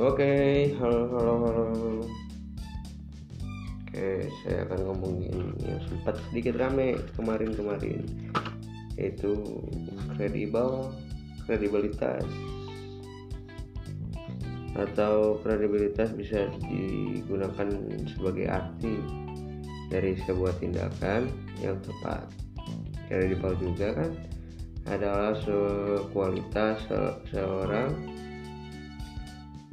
Oke, halo, halo, halo. Oke, saya akan ngomongin yang sempat sedikit rame kemarin-kemarin, yaitu kredibel, kredibilitas, atau kredibilitas bisa digunakan sebagai arti dari sebuah tindakan yang tepat. Kredibel juga kan adalah sekualitas seorang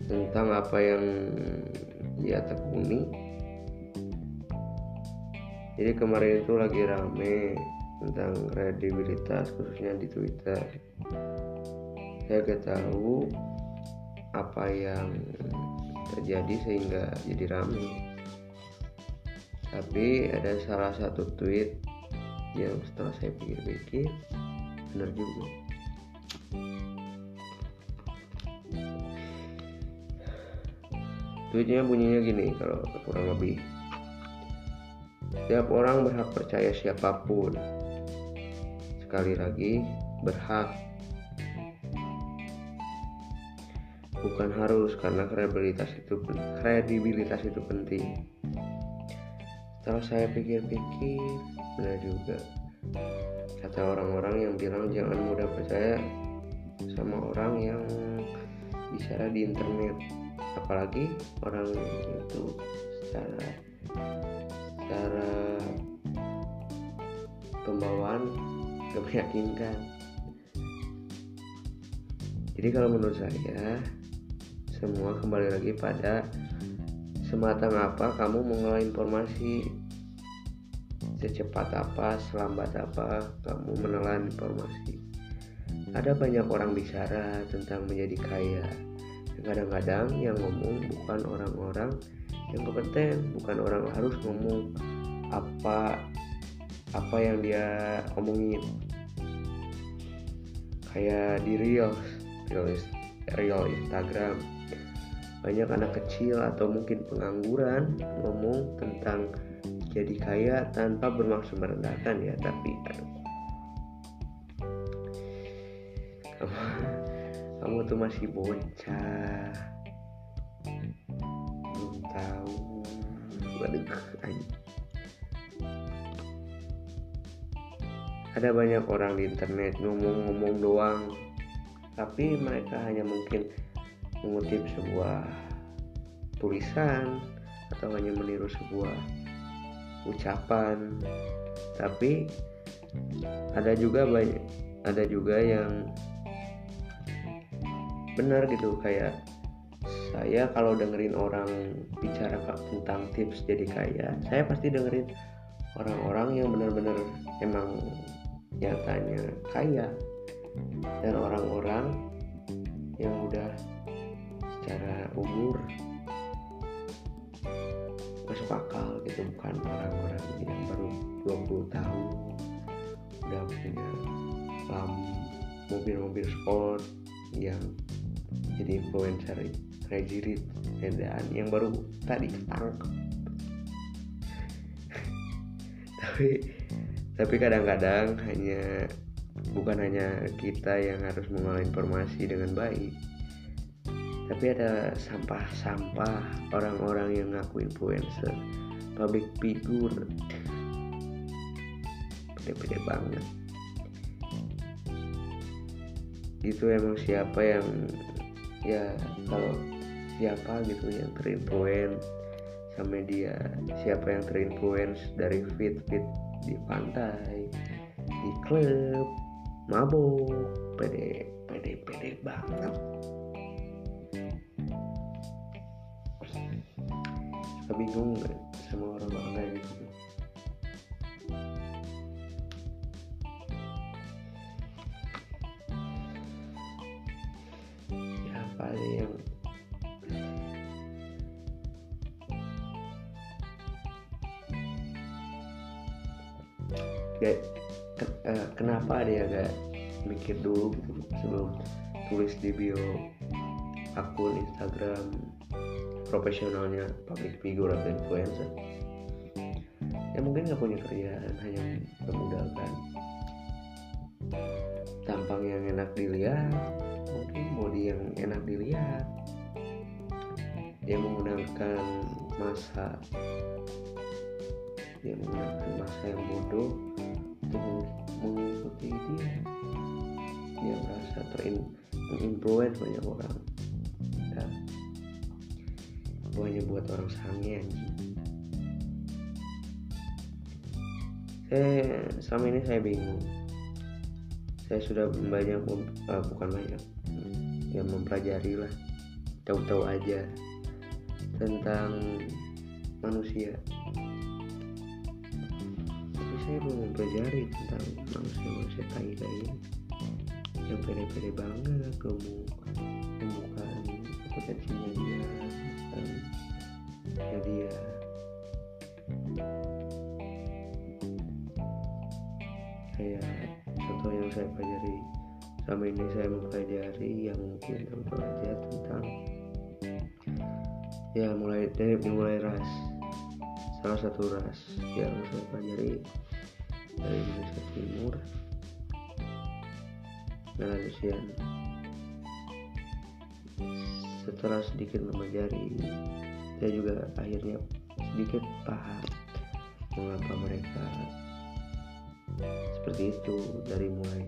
tentang apa yang dia tekuni jadi kemarin itu lagi rame tentang kredibilitas khususnya di Twitter. Saya gak tahu apa yang terjadi sehingga jadi rame. Tapi ada salah satu tweet yang setelah saya pikir-pikir benar juga tweetnya bunyinya gini kalau kurang lebih. Setiap orang berhak percaya siapa pun. Sekali lagi berhak. Bukan harus karena kredibilitas itu kredibilitas itu penting. Setelah saya pikir-pikir benar juga. Kata orang-orang yang bilang jangan mudah percaya sama orang yang bicara di internet apalagi orang itu secara secara pembawaan gak meyakinkan jadi kalau menurut saya semua kembali lagi pada sematang apa kamu mengelola informasi. Secepat apa selambat apa kamu menelan informasi. Ada banyak orang bicara tentang menjadi kaya kadang-kadang yang ngomong bukan orang-orang yang kompeten bukan orang harus ngomong apa apa yang dia omongin. Kayak di reels reels real Instagram. Banyak anak kecil atau mungkin pengangguran ngomong tentang jadi kaya tanpa bermaksud merendahkan ya tapi aduh kamu tuh masih bocah. Belum tahu. Ada banyak orang di internet ngomong-ngomong doang. Tapi mereka hanya mungkin mengutip sebuah tulisan atau hanya meniru sebuah ucapan. Tapi ada juga banyak ada juga yang benar gitu kayak saya kalau dengerin orang bicara tentang tips jadi kaya saya pasti dengerin orang-orang yang benar-benar emang nyatanya kaya. Dan orang-orang yang udah secara umur masuk akal gitu bukan orang-orang yang baru 20 tahun udah punya mobil-mobil sport yang jadi influencer Rich dan yang baru tadi ketangkep tapi tapi kadang-kadang hanya bukan hanya kita yang harus mengolah informasi dengan baik tapi ada sampah-sampah orang-orang yang ngaku influencer. Public figure. Pede-pede banget. Itu emang siapa yang ya kalau siapa gitu yang terinfluence sama dia. Siapa yang terinfluence dari fit fit di pantai di klub mabuk pede pede pede banget. Bingung gak ya gak ke- eh, kenapa dia gak mikir dulu gitu sebelum tulis di bio akun Instagram profesionalnya public figure atau influencer? Ya mungkin nggak punya kerjaan hanya memudahkan. Tampang yang enak dilihat yang enak dilihat. Dia menggunakan masa dia menggunakan masa yang bodoh untuk mengikuti dia. Dia merasa terinfluence banyak orang. Dan hanya buat orang sange anjing. Saya selama ini saya bingung. Saya sudah banyak uh, bukan banyak ya mempelajari lah tahu-tahu aja tentang manusia. Tapi saya belum mempelajari tentang manusia-manusia tai ini yang pede-pede banget kamu membuka potensinya dia dan ya dia. Kayak contoh yang saya pelajari selama ini saya mempelajari yang mungkin aja tentang ya mulai dari mulai ras salah satu ras yang saya pelajari dari Indonesia Timur Melanesian setelah sedikit mempelajari saya juga akhirnya sedikit paham mengapa mereka seperti itu dari mulai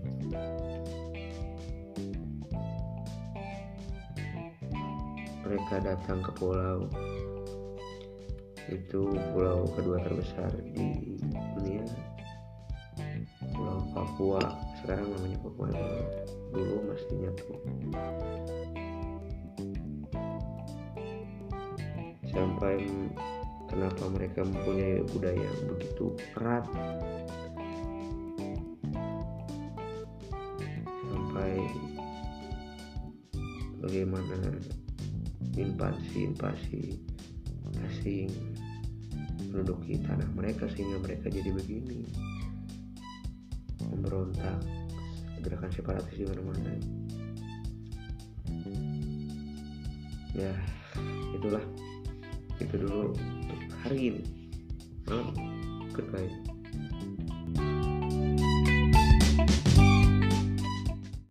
mereka datang ke pulau itu pulau kedua terbesar di dunia pulau Papua. Sekarang namanya Papua dulu mestinya tuh sampai kenapa mereka mempunyai budaya yang begitu erat? Sampai bagaimana invasi-invasi asing. Menduduki tanah mereka sehingga mereka jadi begini. Memberontak. Gerakan separatis di mana-mana. Ya itulah. Itu dulu untuk hari ini. Malam. Goodbye